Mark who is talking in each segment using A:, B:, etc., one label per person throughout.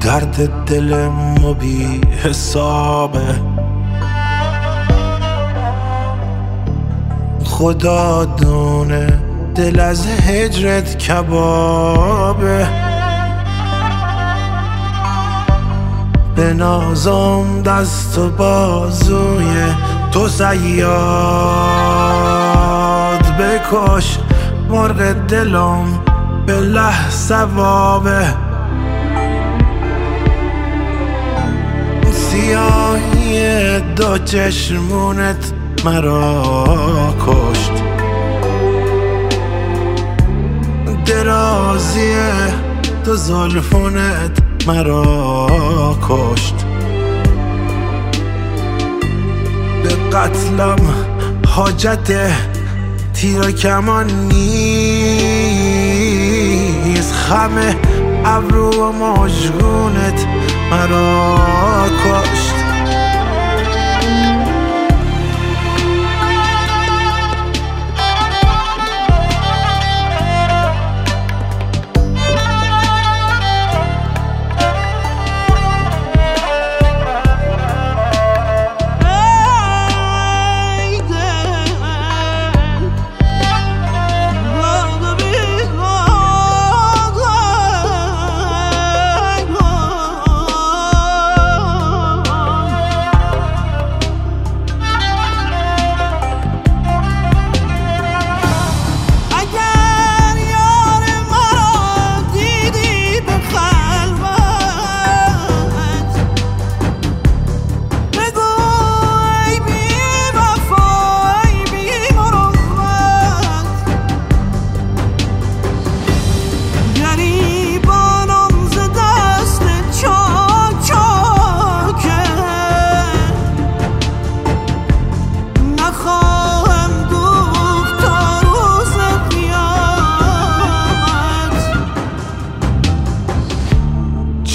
A: درد دل ما بی حسابه خدا دونه دل از هجرت کبابه به نازم دست و بازوی تو زیاد بکش مرغ دلم به لحظه وابه. دو چشمونت مرا کشت. درازی تو زلفونت مرا کشت. به قتلم حاجت تیر کمان نیست. خمه ابرو و مجگونت مرا کشت.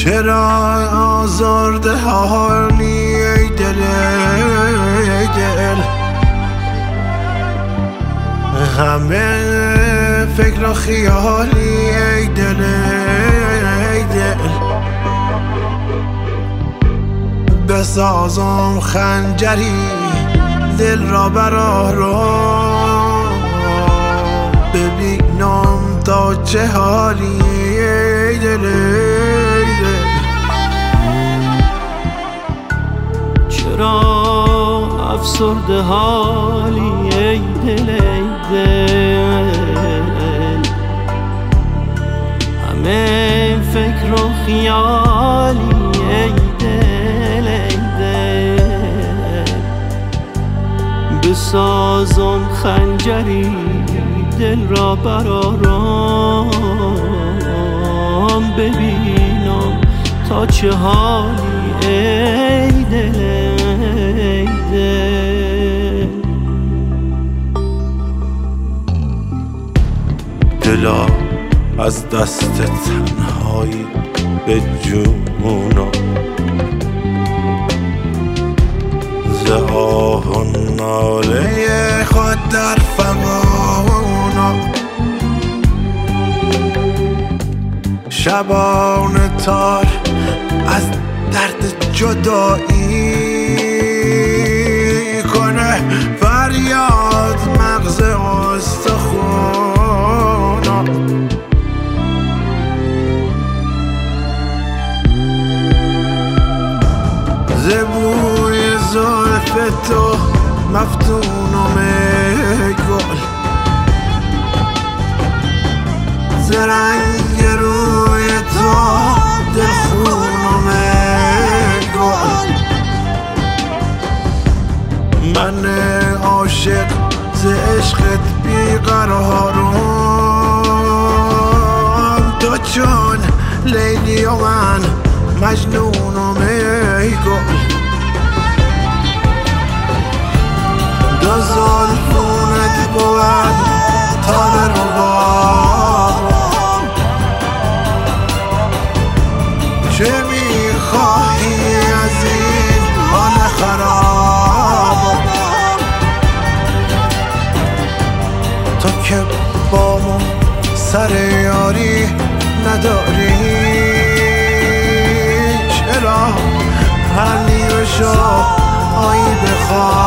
A: چرا آزرده حالی ای دل ای دل؟ همه فکر و خیالی ای دل ای دل؟ بسازم خنجری دل را برارم ببینم تا چه حالی
B: افسرده حالی ای دل ای دل. همه فکر و خیالی ای دل ای دل. بسازم خنجری دل را برارم ببینم تا چه حالی ای دل.
A: دلا از دست تنهایی به جونم ز ناله خود در فغانم شبان تار از درد جدایی زبوی زلف تو مفتونم گل زرنگ روی تو دل خونم ای گل من عاشق ز عشقت بیقرارم. تو چون لیلی و من مجنونم ای که با ما سر یاری نداری. چرا هر نیوشا آیی بخواه